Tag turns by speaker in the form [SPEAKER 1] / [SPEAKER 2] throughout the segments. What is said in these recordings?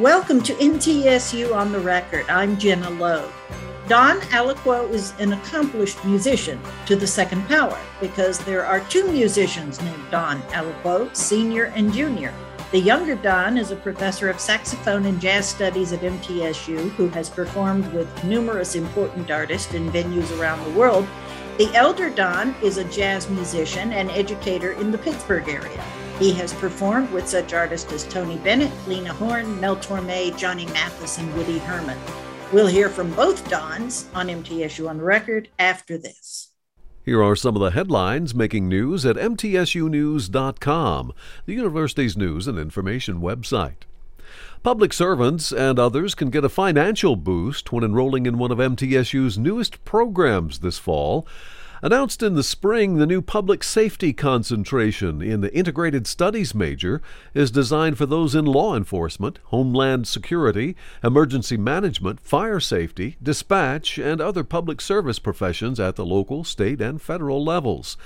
[SPEAKER 1] Welcome to MTSU on the Record. I'm Jenna Logue. Don Aliquo is an accomplished musician to the second power because there are two musicians named Don Aliquo, senior and junior. The younger Don is a professor of saxophone and jazz studies at MTSU who has performed with numerous important artists in venues around the world. The elder Don is a jazz musician and educator in the Pittsburgh area. He has performed with such artists as Tony Bennett, Lena Horne, Mel Torme, Johnny Mathis, and Woody Herman. We'll hear from both Dons on MTSU on the Record after this.
[SPEAKER 2] Here are some of the headlines making news at MTSUnews.com, the university's news and information website. Public servants and others can get a financial boost when enrolling in one of MTSU's newest programs this fall. Announced in the spring, the new public safety concentration in the integrated studies major is designed for those in law enforcement, homeland security, emergency management, fire safety, dispatch, and other public service professions at the local, state, and federal levels.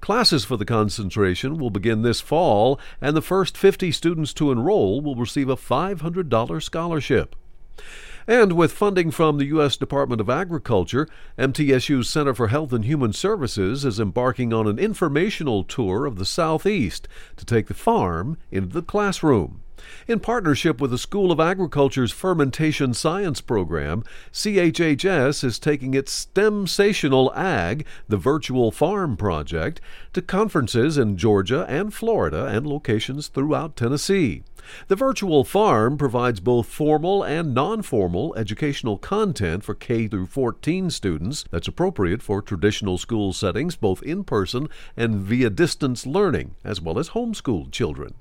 [SPEAKER 2] Classes for the concentration will begin this fall, and the first 50 students to enroll will receive a $500 scholarship. And with funding from the U.S. Department of Agriculture, MTSU's Center for Health and Human Services is embarking on an informational tour of the Southeast to take the farm into the classroom. In partnership with the School of Agriculture's Fermentation Science Program, CHHS is taking its STEMsational Ag, the virtual farm project, to conferences in Georgia and Florida and locations throughout Tennessee. The virtual farm provides both formal and non-formal educational content for K through 14 students that's appropriate for traditional school settings both in person and via distance learning as well as homeschooled children.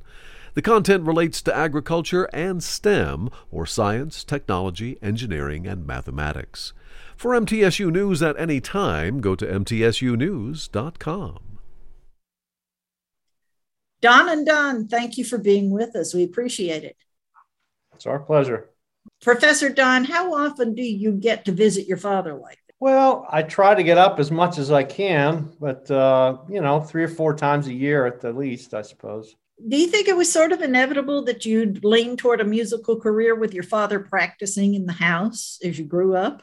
[SPEAKER 2] The content relates to agriculture and STEM, or science, technology, engineering, and mathematics. For MTSU News at any time, go to MTSUnews.com.
[SPEAKER 1] Don and Don, thank you for being with us. We appreciate it.
[SPEAKER 3] It's our pleasure.
[SPEAKER 1] Professor Don, how often do you get to visit your father like that?
[SPEAKER 3] Well, I try to get up as much as I can, but, uh, you know, three or four times a year at the least, I suppose
[SPEAKER 1] do you think it was sort of inevitable that you'd lean toward a musical career with your father practicing in the house as you grew up?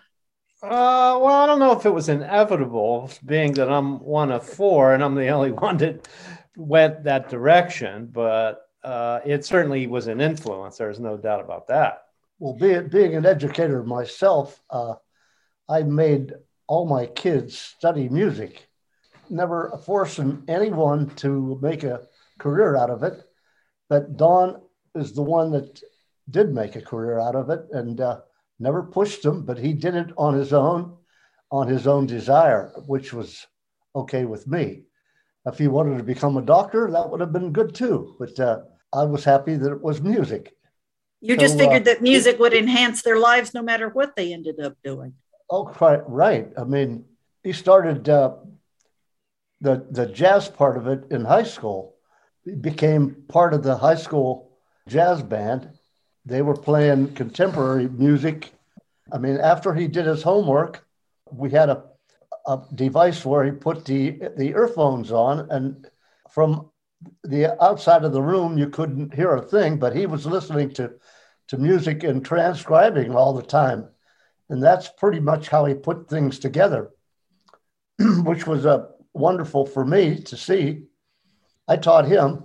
[SPEAKER 3] Uh, well, I don't know if it was inevitable, being that I'm one of four and I'm the only one that went that direction, but uh, it certainly was an influence. There's no doubt about that.
[SPEAKER 4] Well, being, being an educator myself, uh, I made all my kids study music, never forcing anyone to make a career out of it. But Don is the one that did make a career out of it and uh, never pushed him, but he did it on his own, on his own desire, which was okay with me. If he wanted to become a doctor, that would have been good too. But uh, I was happy that it was music.
[SPEAKER 1] You so, just figured uh, that music would enhance their lives no matter what they ended up doing.
[SPEAKER 4] Oh, quite right. I mean, he started uh, the the jazz part of it in high school, He became part of the high school jazz band. They were playing contemporary music. I mean, after he did his homework, we had a, a device where he put the, the earphones on, and from the outside of the room, you couldn't hear a thing, but he was listening to, to music and transcribing all the time. And that's pretty much how he put things together, which was uh, wonderful for me to see I taught him,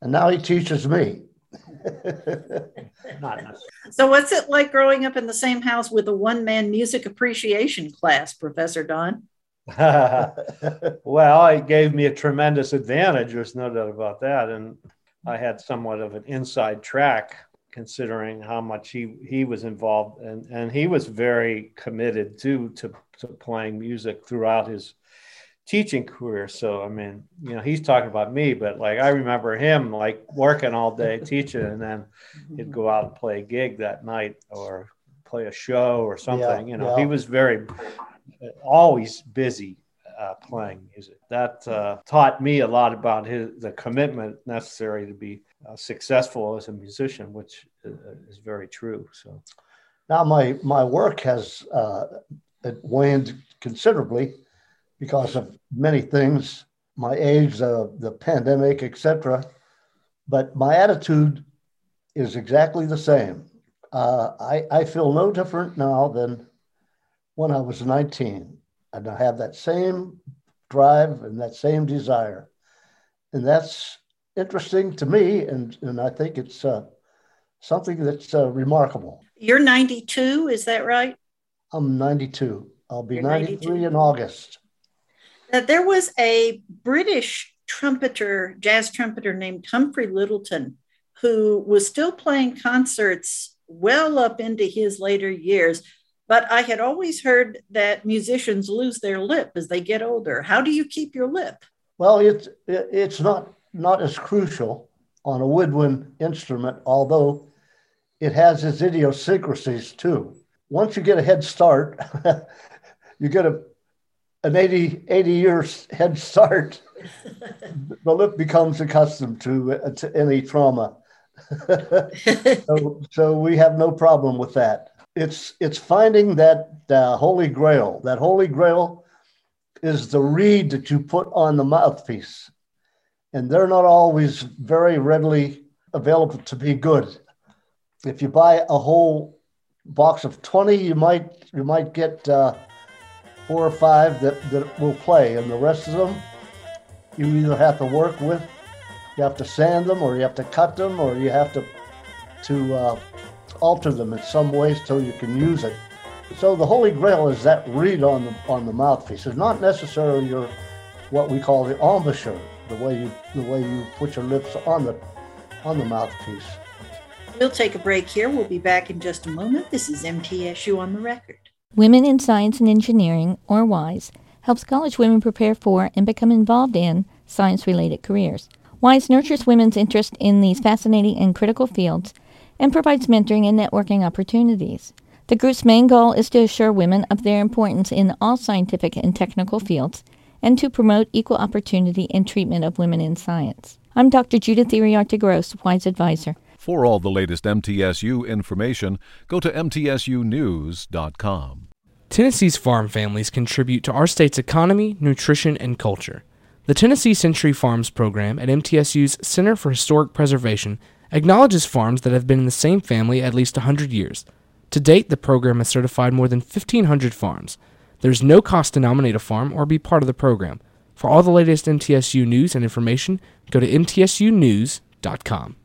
[SPEAKER 4] and now he teaches me.
[SPEAKER 1] so, what's it like growing up in the same house with a one man music appreciation class, Professor Don?
[SPEAKER 3] well, it gave me a tremendous advantage. There's no doubt about that. And I had somewhat of an inside track considering how much he, he was involved. And, and he was very committed to, to, to playing music throughout his teaching career. So I mean, you know, he's talking about me, but like I remember him like working all day teaching, and then he'd go out and play a gig that night or play a show or something. Yeah, you know, yeah. he was very always busy uh, playing music. That uh, taught me a lot about his the commitment necessary to be uh, successful as a musician, which uh, is very true. So
[SPEAKER 4] now my my work has uh, waned considerably because of many things, my age, uh, the pandemic, etc. But my attitude is exactly the same. uh, I, I feel no different now than when I was 19. And I have that same drive and that same desire. And that's interesting to me. And, and I think it's uh, something that's uh, remarkable.
[SPEAKER 1] You're 92, is that right?
[SPEAKER 4] I'm 92. I'll be 93 92. in August.
[SPEAKER 1] Uh, there was a British trumpeter, jazz trumpeter named Humphrey Lyttelton, who was still playing concerts well up into his later years. But I had always heard that musicians lose their lip as they get older. How do you keep your lip?
[SPEAKER 4] Well, it's it's not not as crucial on a woodwind instrument, although it has its idiosyncrasies too. Once you get a head start, you get a an 80, 80 years head start, the lip becomes accustomed to, uh, to any trauma. so, so we have no problem with that. It's it's finding that uh, holy grail. That holy grail is the reed that you put on the mouthpiece, and they're not always very readily available to be good. If you buy a whole box of twenty, you might you might get uh, four or five that, that will play, and the rest of them you either have to work with you have to sand them, or you have to cut them, or you have to to uh, alter them in some ways so you can use it. So the Holy Grail is that reed on the on the mouthpiece. It's not necessarily your what we call the embouchure, the way you the way you put your lips on the on the mouthpiece.
[SPEAKER 1] We'll take a break here. We'll be back in just a moment. This is MTSU on the record.
[SPEAKER 5] Women in Science and Engineering, or WISE, helps college women prepare for and become involved in science related careers. WISE nurtures women's interest in these fascinating and critical fields and provides mentoring and networking opportunities. The group's main goal is to assure women of their importance in all scientific and technical fields and to promote equal opportunity and treatment of women in science. I'm Dr. Judith Iriarte Gross, WISE Advisor.
[SPEAKER 2] For all the latest MTSU information, go to MTSUnews.com.
[SPEAKER 6] Tennessee's farm families contribute to our state's economy, nutrition, and culture. The Tennessee Century Farms program at MTSU's Center for Historic Preservation acknowledges farms that have been in the same family at least 100 years. To date, the program has certified more than 1,500 farms. There is no cost to nominate a farm or be part of the program. For all the latest MTSU news and information, go to mtsunews.com.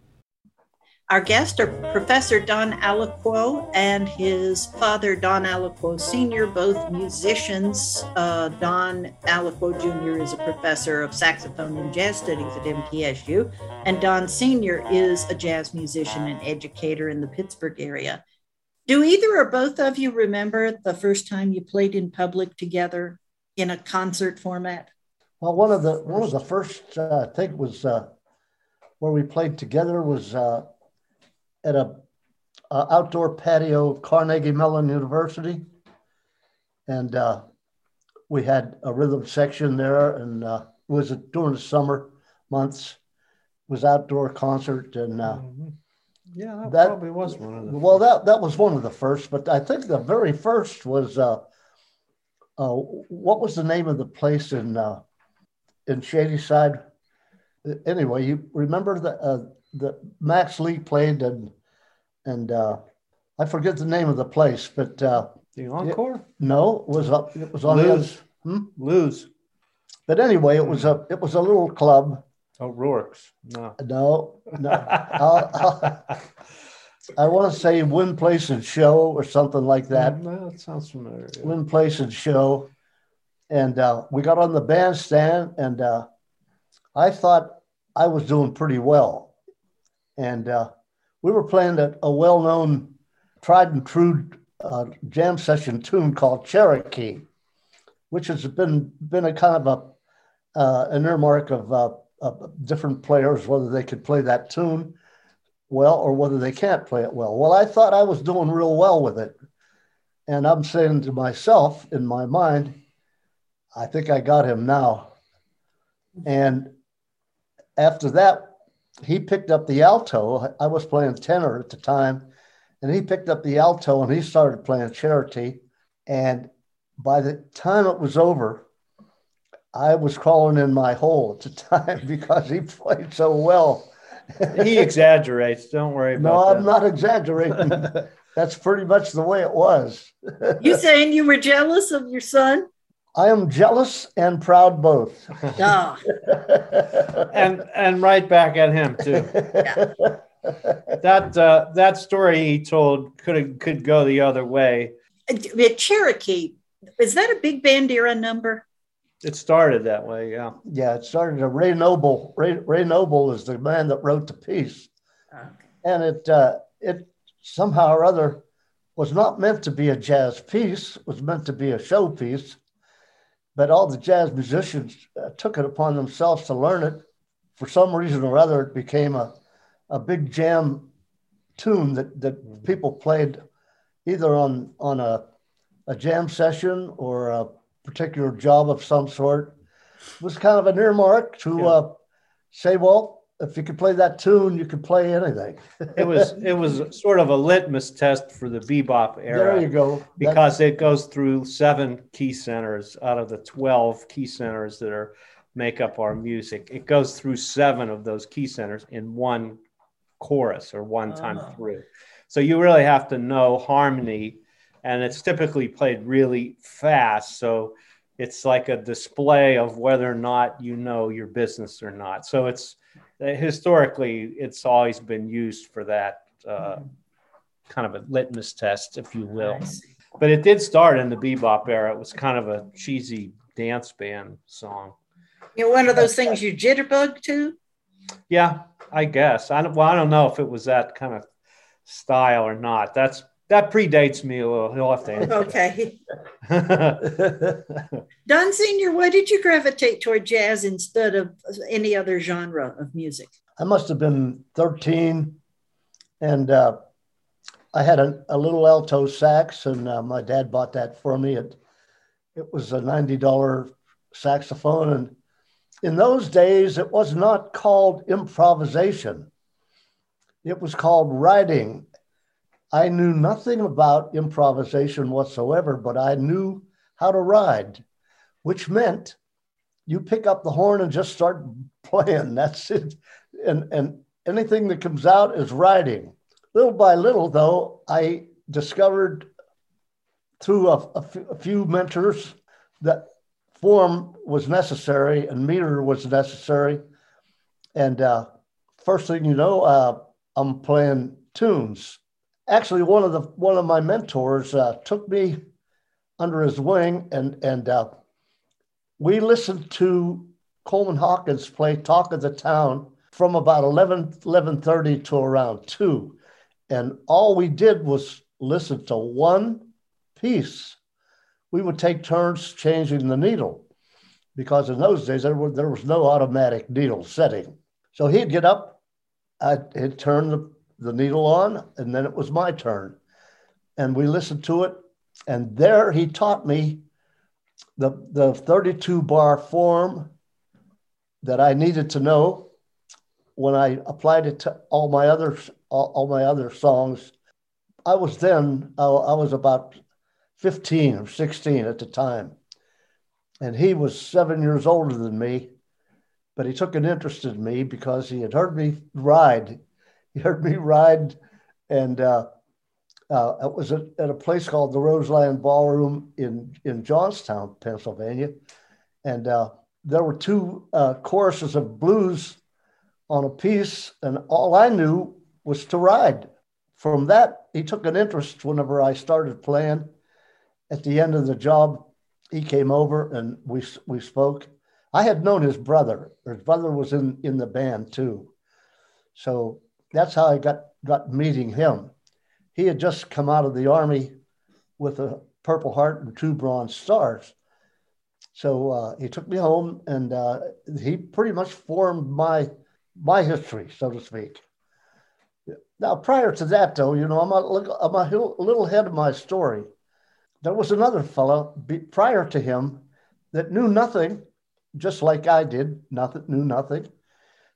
[SPEAKER 1] Our guests are Professor Don Aliquo and his father, Don Aliquo Sr., both musicians. Uh, Don Aliquo Jr. is a professor of saxophone and jazz studies at MTSU, and Don Sr. is a jazz musician and educator in the Pittsburgh area. Do either or both of you remember the first time you played in public together in a concert format?
[SPEAKER 4] Well, one of the one of the first uh, I think was uh, where we played together was uh, at a, a outdoor patio of Carnegie Mellon University, and uh, we had a rhythm section there, and uh, it was during the summer months. Was outdoor concert, and uh,
[SPEAKER 3] mm-hmm. yeah, that, that, probably was one of the.
[SPEAKER 4] Well, first. that that was one of the first, but I think the very first was. Uh, uh, what was the name of the place in uh, in Shadyside? Anyway, you remember the that Max Lee played and and uh, I forget the name of the place, but uh,
[SPEAKER 3] the Encore. It,
[SPEAKER 4] no, it was up. It was on Lose.
[SPEAKER 3] Hmm? Lose.
[SPEAKER 4] But anyway, it was a it was a little club.
[SPEAKER 3] Oh, Rourke's. No.
[SPEAKER 4] No, no. I'll, I'll, i want to say Win Place and Show or something like that.
[SPEAKER 3] No, that sounds familiar.
[SPEAKER 4] Yeah. Win Place and Show, and uh, we got on the bandstand, and uh, I thought I was doing pretty well and uh, we were playing a, a well-known, tried and true uh, jam session tune called Cherokee, which has been been a kind of a uh, an earmark of, uh, of different players whether they could play that tune well or whether they can't play it well. Well, I thought I was doing real well with it, and I'm saying to myself in my mind, I think I got him now. And after that, he picked up the alto. I was playing tenor at the time, and he picked up the alto and he started playing Cherokee. And by the time it was over, I was crawling in my hole at the time because he played so well.
[SPEAKER 3] he exaggerates. Don't worry about
[SPEAKER 4] no,
[SPEAKER 3] that.
[SPEAKER 4] I'm not exaggerating. That's pretty much the way it was.
[SPEAKER 1] You saying you were jealous of your son?
[SPEAKER 4] I am jealous and proud both.
[SPEAKER 3] And and right back at him too. That uh, that story he told could could go the other way.
[SPEAKER 1] Uh, Cherokee, is that a big band era number?
[SPEAKER 3] It started that way, yeah.
[SPEAKER 4] yeah, it started. Ray Noble. Ray, Ray Noble is the man that wrote the piece, and it uh, it somehow or other was not meant to be a jazz piece. It was meant to be a show piece, but all the jazz musicians uh, took it upon themselves to learn it. For some reason or other, it became a a big jam tune that that people played either on on a a jam session or a particular job of some sort. It was kind of an earmark to
[SPEAKER 3] Yeah.
[SPEAKER 4] uh, say, well, if you could play that tune, you could play anything.
[SPEAKER 3] It was it was sort of a litmus test for the bebop era.
[SPEAKER 4] there you go.
[SPEAKER 3] Because it goes through seven key centers out of the 12 key centers that are make up our music it goes through seven of those key centers in one chorus or one time
[SPEAKER 1] Oh.
[SPEAKER 3] through so you really have to know harmony and it's typically played really fast so it's like a display of whether or not you know your business or not so it's historically it's always been used for that uh, kind of a litmus test if you will but it did start in the bebop era. It was kind of a cheesy dance band song.
[SPEAKER 1] You know, one of those things you jitterbug to?
[SPEAKER 3] Yeah, I guess. I don't, well, I don't know if it was that kind of style or not. That's that predates me a little. He'll have to answer.
[SPEAKER 1] Okay. Don Senior, why did you gravitate toward jazz instead of any other genre of music?
[SPEAKER 4] I must have been 13, and uh, I had a, a little alto sax, and uh, my dad bought that for me. It, it was a $90 saxophone, and in those days, it was not called improvisation. It was called writing. I knew nothing about improvisation whatsoever, but I knew how to ride, which meant you pick up the horn and just start playing. That's it. And, and anything that comes out is riding. Little by little, though, I discovered through a, a f- a few mentors that form was necessary and meter was necessary. And uh, first thing you know, uh, I'm playing tunes. Actually, one of the one of my mentors uh, took me under his wing, and and uh, we listened to Coleman Hawkins play "Talk of the Town" from about 11, 11.30 to around two, and all we did was listen to one piece. We would take turns changing the needle because in those days there, were, there was no automatic needle setting. So he'd get up, I'd, he'd turn the, the needle on, and then it was my turn. And we listened to it. And there he taught me the, the 32 bar form that I needed to know when I applied it to all my other, all, all my other songs. I was then, I, I was about 15 or 16 at the time. And he was seven years older than me, but he took an interest in me because he had heard me ride. He heard me ride, and uh, uh, it was at, at a place called the Roseland Ballroom in, in Johnstown, Pennsylvania. And uh, there were two uh, choruses of blues on a piece, and all I knew was to ride. From that, he took an interest whenever I started playing. At the end of the job, he came over and we we spoke. I had known his brother. His brother was in in the band too, so that's how I got got meeting him. He had just come out of the army with a Purple Heart and two Bronze Stars. So uh, he took me home, and uh, he pretty much formed my my history, so to speak. Now, prior to that, though, you know, I'm a, I'm a little ahead of my story. There was another fellow prior to him that knew nothing, just like I did, nothing, knew nothing.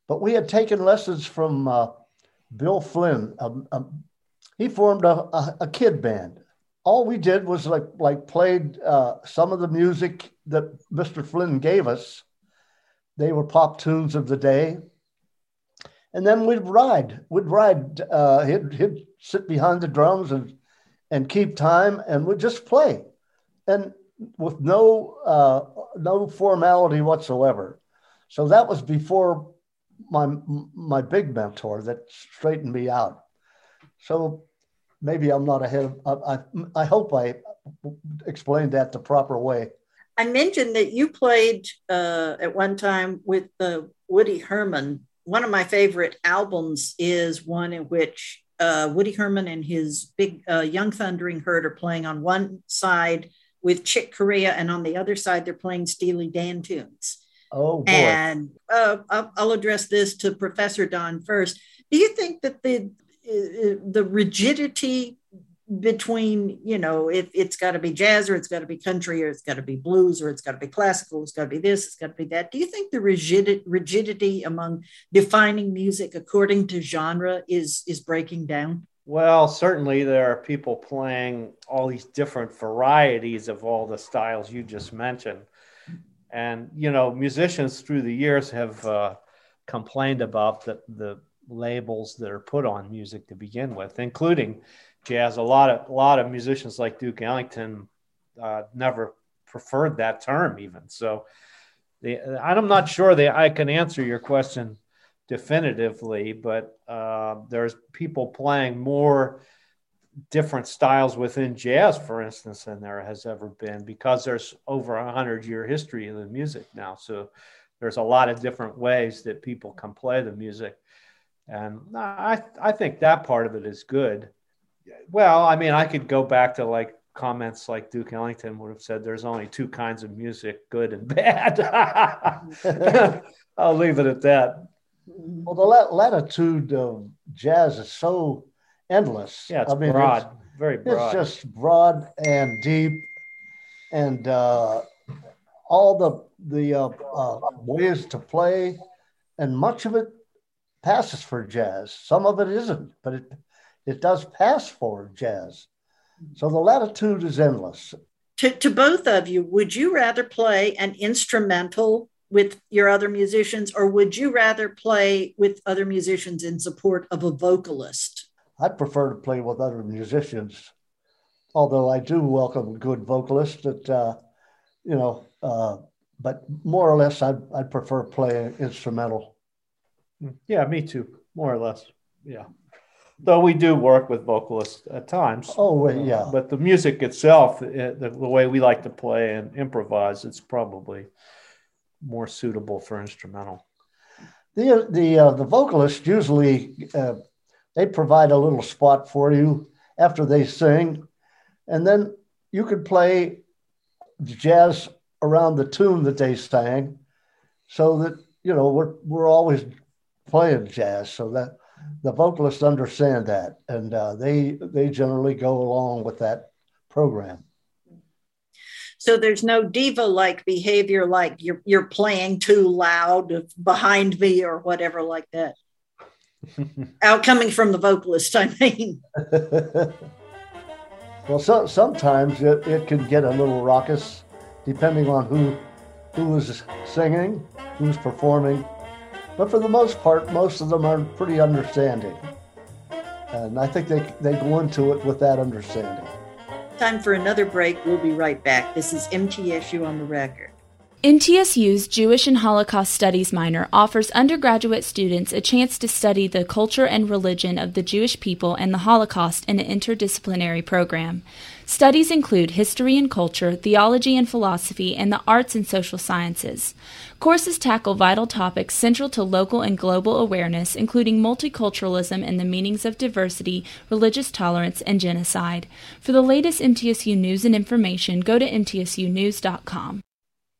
[SPEAKER 4] But we had taken lessons from uh, Bill Flynn. Um, um, he formed a, a, a kid band. All we did was like like played uh, some of the music that Mr. Flynn gave us. They were pop tunes of the day, and then we'd ride. We'd ride. Uh, he'd, he'd sit behind the drums and and keep time, and we'd just play, and with no uh, no formality whatsoever. So that was before my my big mentor that straightened me out. So maybe I'm not ahead. Of, I I hope I explained that the proper way.
[SPEAKER 1] I mentioned that you played uh, at one time with uh, Woody Herman. One of my favorite albums is one in which uh, Woody Herman and his big uh, Young Thundering Herd are playing on one side with Chick Corea, and on the other side they're playing Steely Dan tunes.
[SPEAKER 4] Oh, boy.
[SPEAKER 1] And uh, I'll, I'll address this to Professor Don first. Do you think that the uh, the rigidity between you know if it's got to be jazz or it's got to be country or it's got to be blues or it's got to be classical it's got to be this it's got to be that do you think the rigid, rigidity among defining music according to genre is is breaking down
[SPEAKER 3] well certainly there are people playing all these different varieties of all the styles you just mentioned and you know musicians through the years have uh, complained about the, the labels that are put on music to begin with including jazz. A lot of a lot of musicians like Duke Ellington uh, never preferred that term even. So I'm not sure that I can answer your question definitively, but uh, there's people playing more different styles within jazz, for instance, than there has ever been because there's over a hundred year history of the music now. So there's a lot of different ways that people can play the music. And I, I think that part of it is good well, I mean, I could go back to like comments like Duke Ellington would have said there's only two kinds of music, good and bad. I'll leave it at that.
[SPEAKER 4] Well, the latitude of jazz is so endless.
[SPEAKER 3] Yeah, it's I mean, broad, it's, very
[SPEAKER 4] broad. It's just broad and deep, and uh, all the the uh, uh, ways to play, and much of it passes for jazz. Some of it isn't, but it it does pass for jazz. So the latitude is endless.
[SPEAKER 1] To, to both of you, would you rather play an instrumental with your other musicians, or would you rather play with other musicians in support of a vocalist?
[SPEAKER 4] I'd prefer to play with other musicians, although I do welcome good vocalists. That uh, you know, uh, but more or less, I'd, I'd prefer playing instrumental.
[SPEAKER 3] Yeah, me too. More or less. Yeah though we do work with vocalists at times.
[SPEAKER 4] Oh, yeah.
[SPEAKER 3] But the music itself, it, the, the, way we like to play and improvise, it's probably more suitable for instrumental.
[SPEAKER 4] The the uh, the vocalist usually uh, they provide a little spot for you after they sing, and then you could play jazz around the tune that they sang, so that you know we're we're always playing jazz, so that the vocalists understand that, and uh, they they generally go along with that program.
[SPEAKER 1] So there's no diva like behavior, like you're you're playing too loud behind me or whatever like that. Out coming from the vocalist, I mean.
[SPEAKER 4] well, so, sometimes it, it can get a little raucous, depending on who who is singing, who's performing, but for the most part, most of them are pretty understanding. And I think they, they go into it with that understanding.
[SPEAKER 1] Time for another break. We'll be right back. This is MTSU on the record.
[SPEAKER 7] MTSU's Jewish and Holocaust Studies minor offers undergraduate students a chance to study the culture and religion of the Jewish people and the Holocaust in an interdisciplinary program. Studies include history and culture, theology and philosophy, and the arts and social sciences. Courses tackle vital topics central to local and global awareness, including multiculturalism and the meanings of diversity, religious tolerance, and genocide. For the latest MTSU news and information, go to mtsunews.com.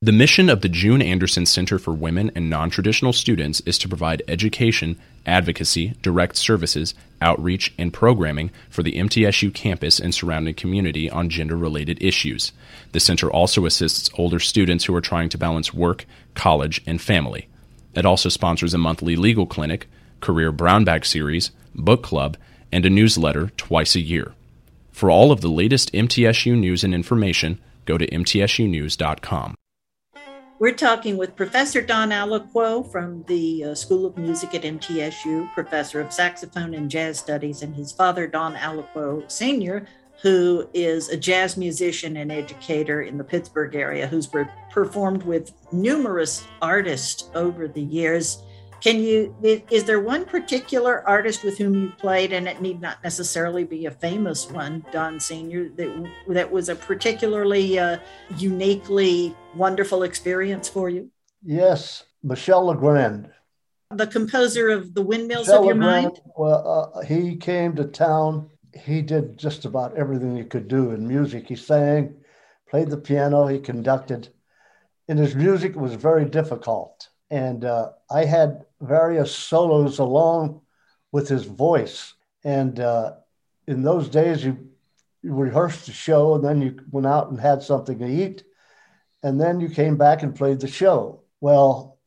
[SPEAKER 8] The mission of the June Anderson Center for Women and Non-Traditional Students is to provide education, advocacy, direct services, outreach, and programming for the MTSU campus and surrounding community on gender-related issues. The center also assists older students who are trying to balance work, college, and family. It also sponsors a monthly legal clinic, career brown bag series, book club, and a newsletter twice a year. For all of the latest MTSU news and information, go to mtsunews.com.
[SPEAKER 1] We're talking with Professor Don Aliquo from the uh, School of Music at MTSU, professor of saxophone and jazz studies, and his father, Don Aliquo Sr., who is a jazz musician and educator in the Pittsburgh area, who's performed with numerous artists over the years. Can you, is there one particular artist with whom you played, and it need not necessarily be a famous one, Don Sr., that, that was a particularly uh, uniquely wonderful experience for you?
[SPEAKER 4] Yes, Michel Legrand.
[SPEAKER 1] The composer of The Windmills Michel of Your Legrand, Mind?
[SPEAKER 4] Well, uh, he came to town. He did just about everything he could do in music. He sang, played the piano, he conducted. And his music was very difficult and uh, I had various solos along with his voice. And uh, in those days, you, you rehearsed the show, and then you went out and had something to eat, and then you came back and played the show. Well,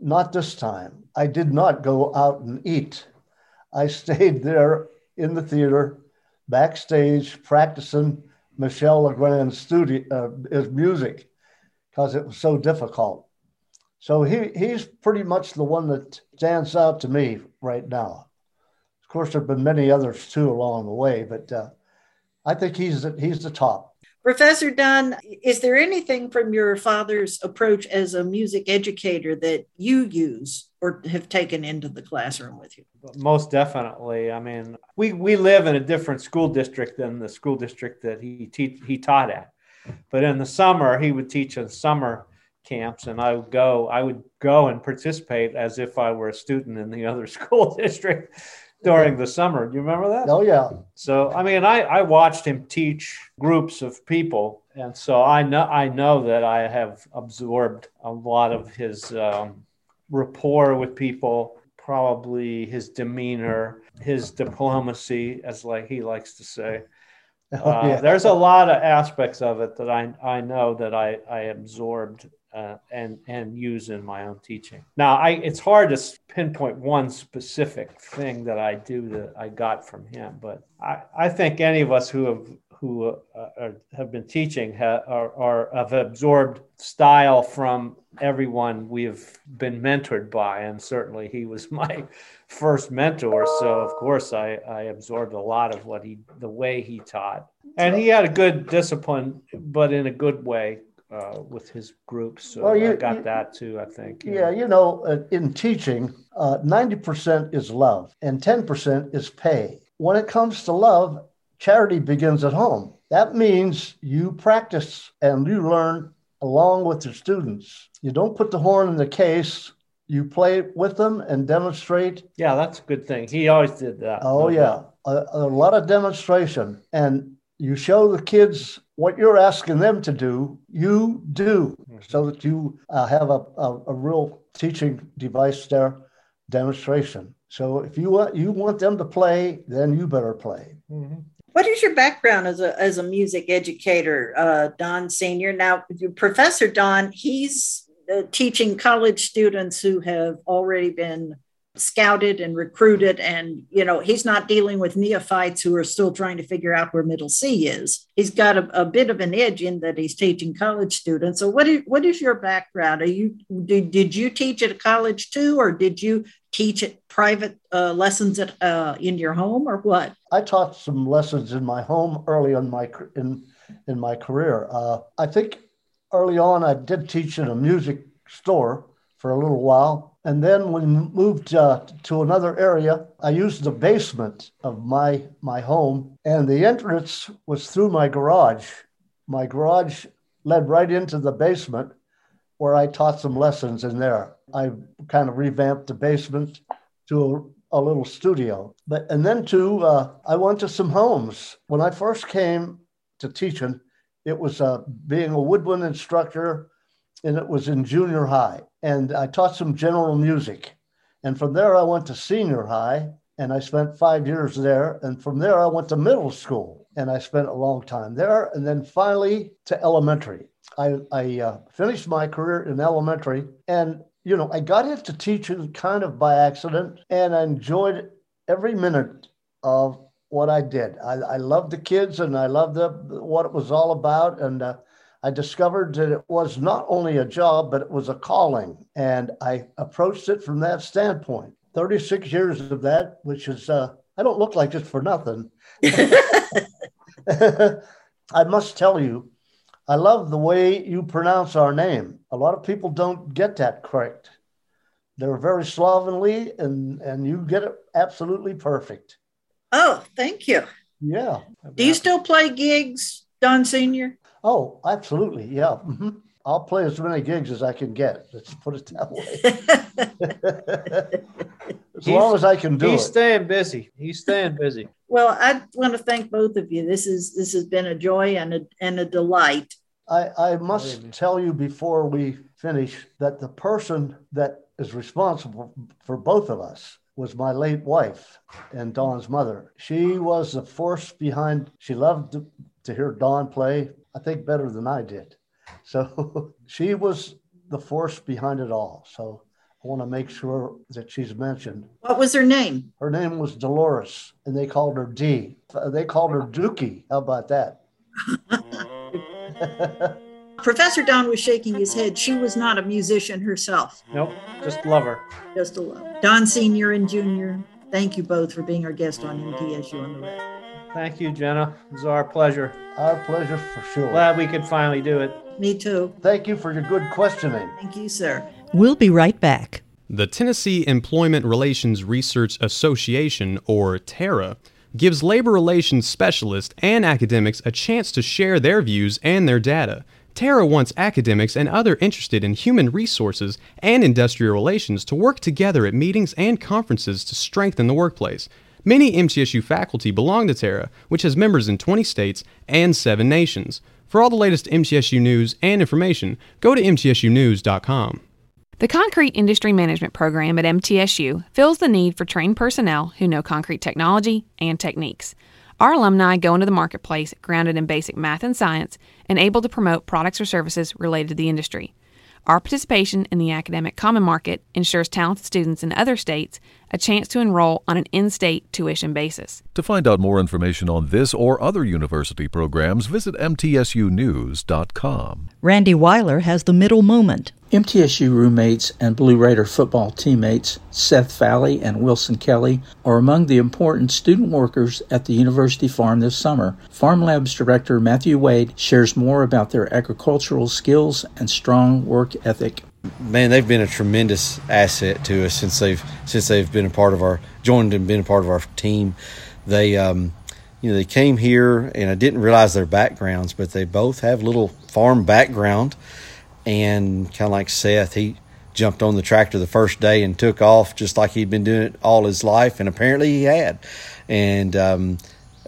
[SPEAKER 4] not this time. I did not go out and eat. I stayed there in the theater, backstage, practicing Michel Legrand's studio, uh, his music, because it was so difficult. So he, he's pretty much the one that stands out to me right now. Of course, there have been many others too along the way, but uh, I think he's the, he's the top.
[SPEAKER 1] Professor Don, is there anything from your father's approach as a music educator that you use or have taken into the classroom with you?
[SPEAKER 3] Most definitely. I mean, we, we live in a different school district than the school district that he te- he taught at. But in the summer, he would teach in summer camps and I would go I would go and participate as if I were a student in the other school district during the summer. Do you remember that?
[SPEAKER 4] Oh yeah.
[SPEAKER 3] So I mean I, I watched him teach groups of people and so I know I know that I have absorbed a lot of his um, rapport with people, probably his demeanor, his diplomacy, as like he likes to say. Oh, uh, yeah. there's a lot of aspects of it that I, I know that I, I absorbed uh, and and use in my own teaching. Now, I it's hard to pinpoint one specific thing that I do that I got from him, but I, I think any of us who have who uh, are, have been teaching ha, are, are have absorbed style from everyone we've been mentored by, and certainly he was my first mentor. So of course I, I absorbed a lot of what he the way he taught, and he had a good discipline, but in a good way uh, with his groups. So well, you, I got you, that too, I think.
[SPEAKER 4] Yeah, you know, uh, in teaching, uh, 90% is love and 10% is pay. When it comes to love, charity begins at home. That means you practice and you learn along with your students. You don't put the horn in the case. You play with them and demonstrate.
[SPEAKER 3] Yeah, that's a good thing. He always did that.
[SPEAKER 4] Oh, yeah. A, a lot of demonstration. And you show the kids what you're asking them to do, you do, mm-hmm. so that you uh, have a, a, a, real teaching device there, demonstration. So if you want you want them to play, then you better play.
[SPEAKER 1] Mm-hmm. What is your background as a as a music educator, uh, Don Senior? Now, Professor Don, he's uh, teaching college students who have already been scouted and recruited and you know he's not dealing with neophytes who are still trying to figure out where middle c is. He's got a, a bit of an edge in that he's teaching college students. So what is, what is your background? Are you did, did you teach at a college too or did you teach at private uh, lessons at uh, in your home or what?
[SPEAKER 4] I taught some lessons in my home early in my in in my career. Uh, i think early on i did teach in a music store for a little while and then when we moved uh, to another area, I used the basement of my, my home, and the entrance was through my garage. My garage led right into the basement where I taught some lessons in there. I kind of revamped the basement to a, a little studio. But and then too, uh, I went to some homes. When I first came to teaching, it was uh, being a woodwind instructor, and it was in junior high and I taught some general music. And from there, I went to senior high and I spent five years there. And from there, I went to middle school and I spent a long time there. And then finally to elementary. I, I uh, finished my career in elementary and you know, I got into teaching kind of by accident and I enjoyed every minute of what I did. I, I loved the kids and I loved the, what it was all about. And uh, I discovered that it was not only a job, but it was a calling. And I approached it from that standpoint. 36 years of that, which is, uh, I don't look like this for nothing. I must tell you, I love the way you pronounce our name. A lot of people don't get that correct. They're very slovenly, and, and you get it absolutely perfect.
[SPEAKER 1] Oh, thank you.
[SPEAKER 4] Yeah.
[SPEAKER 1] Do you still play gigs, Don Senior?
[SPEAKER 4] Oh, absolutely. Yeah. Mm-hmm. I'll play as many gigs as I can get. Let's put it that way. as
[SPEAKER 3] He's-
[SPEAKER 4] long as I can do
[SPEAKER 3] He's
[SPEAKER 4] it.
[SPEAKER 3] He's staying busy. He's staying busy.
[SPEAKER 1] Well, I want to thank both of you. This is this has been a joy and a and a delight.
[SPEAKER 4] I, I must tell you before we finish that the person that is responsible for both of us was my late wife and Don's mother. She was the force behind, she loved to, to hear Dawn play, I think better than I did. So she was the force behind it all. So I want to make sure that she's mentioned.
[SPEAKER 1] What was her name?
[SPEAKER 4] Her name was Dolores, and they called her D. They called her Dookie. How about that?
[SPEAKER 1] Professor Don was shaking his head. She was not a musician herself,
[SPEAKER 3] Nope, just love her.
[SPEAKER 1] just a love. Don Senior and Junior, thank you both for being our guest on MTSU on the Record.
[SPEAKER 3] Thank you, Jenna. It was our pleasure.
[SPEAKER 4] Our pleasure for sure.
[SPEAKER 3] Glad we could finally do it.
[SPEAKER 1] Me too.
[SPEAKER 4] Thank you for your good questioning.
[SPEAKER 1] Thank you, sir.
[SPEAKER 9] We'll be right back.
[SPEAKER 10] The Tennessee Employment Relations Research Association, or TERRA, gives labor relations specialists and academics a chance to share their views and their data. TERRA wants academics and other interested in human resources and industrial relations to work together at meetings and conferences to strengthen the workplace. Many MTSU faculty belong to TERRA, which has members in 20 states and 7 nations. For all the latest MTSU news and information, go to mtsunews.com.
[SPEAKER 11] The Concrete Industry Management Program at MTSU fills the need for trained personnel who know concrete technology and techniques. Our alumni go into the marketplace grounded in basic math and science and able to promote products or services related to the industry. Our participation in the academic common market ensures talented students in other states a chance to enroll on an in state tuition basis.
[SPEAKER 2] To find out more information on this or other university programs, visit mtsunews.com.
[SPEAKER 9] Randy Weiler has the middle moment.
[SPEAKER 12] MTSU roommates and Blue Raider football teammates Seth Valley and Wilson Kelly are among the important student workers at the University Farm this summer. Farm Labs Director Matthew Wade shares more about their agricultural skills and strong work ethic.
[SPEAKER 13] Man, they've been a tremendous asset to us since they've since they've been a part of our joined and been a part of our team. They um, you know they came here and I didn't realize their backgrounds, but they both have little farm background and kind of like Seth, he jumped on the tractor the first day and took off just like he'd been doing it all his life, and apparently he had. And um,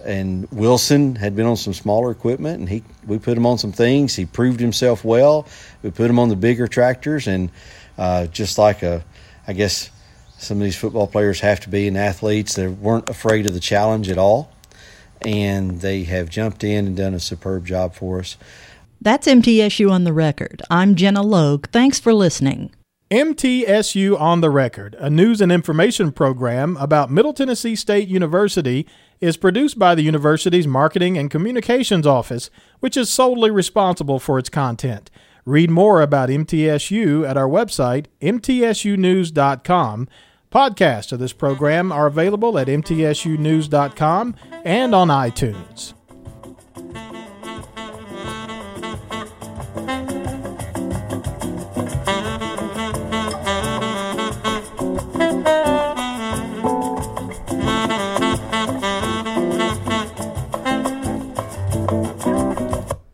[SPEAKER 13] and Wilson had been on some smaller equipment, and he we put him on some things. He proved himself well. We put him on the bigger tractors, and uh, just like a, I guess some of these football players have to be, and athletes, they weren't afraid of the challenge at all, and they have jumped in and done a superb job for us.
[SPEAKER 9] That's MTSU on the record. I'm Jenna Logue. Thanks for listening.
[SPEAKER 14] MTSU on the Record, a news and information program about Middle Tennessee State University, is produced by the university's Marketing and Communications Office, which is solely responsible for its content. Read more about MTSU at our website, mtsunews.com. Podcasts of this program are available at mtsunews.com and on iTunes.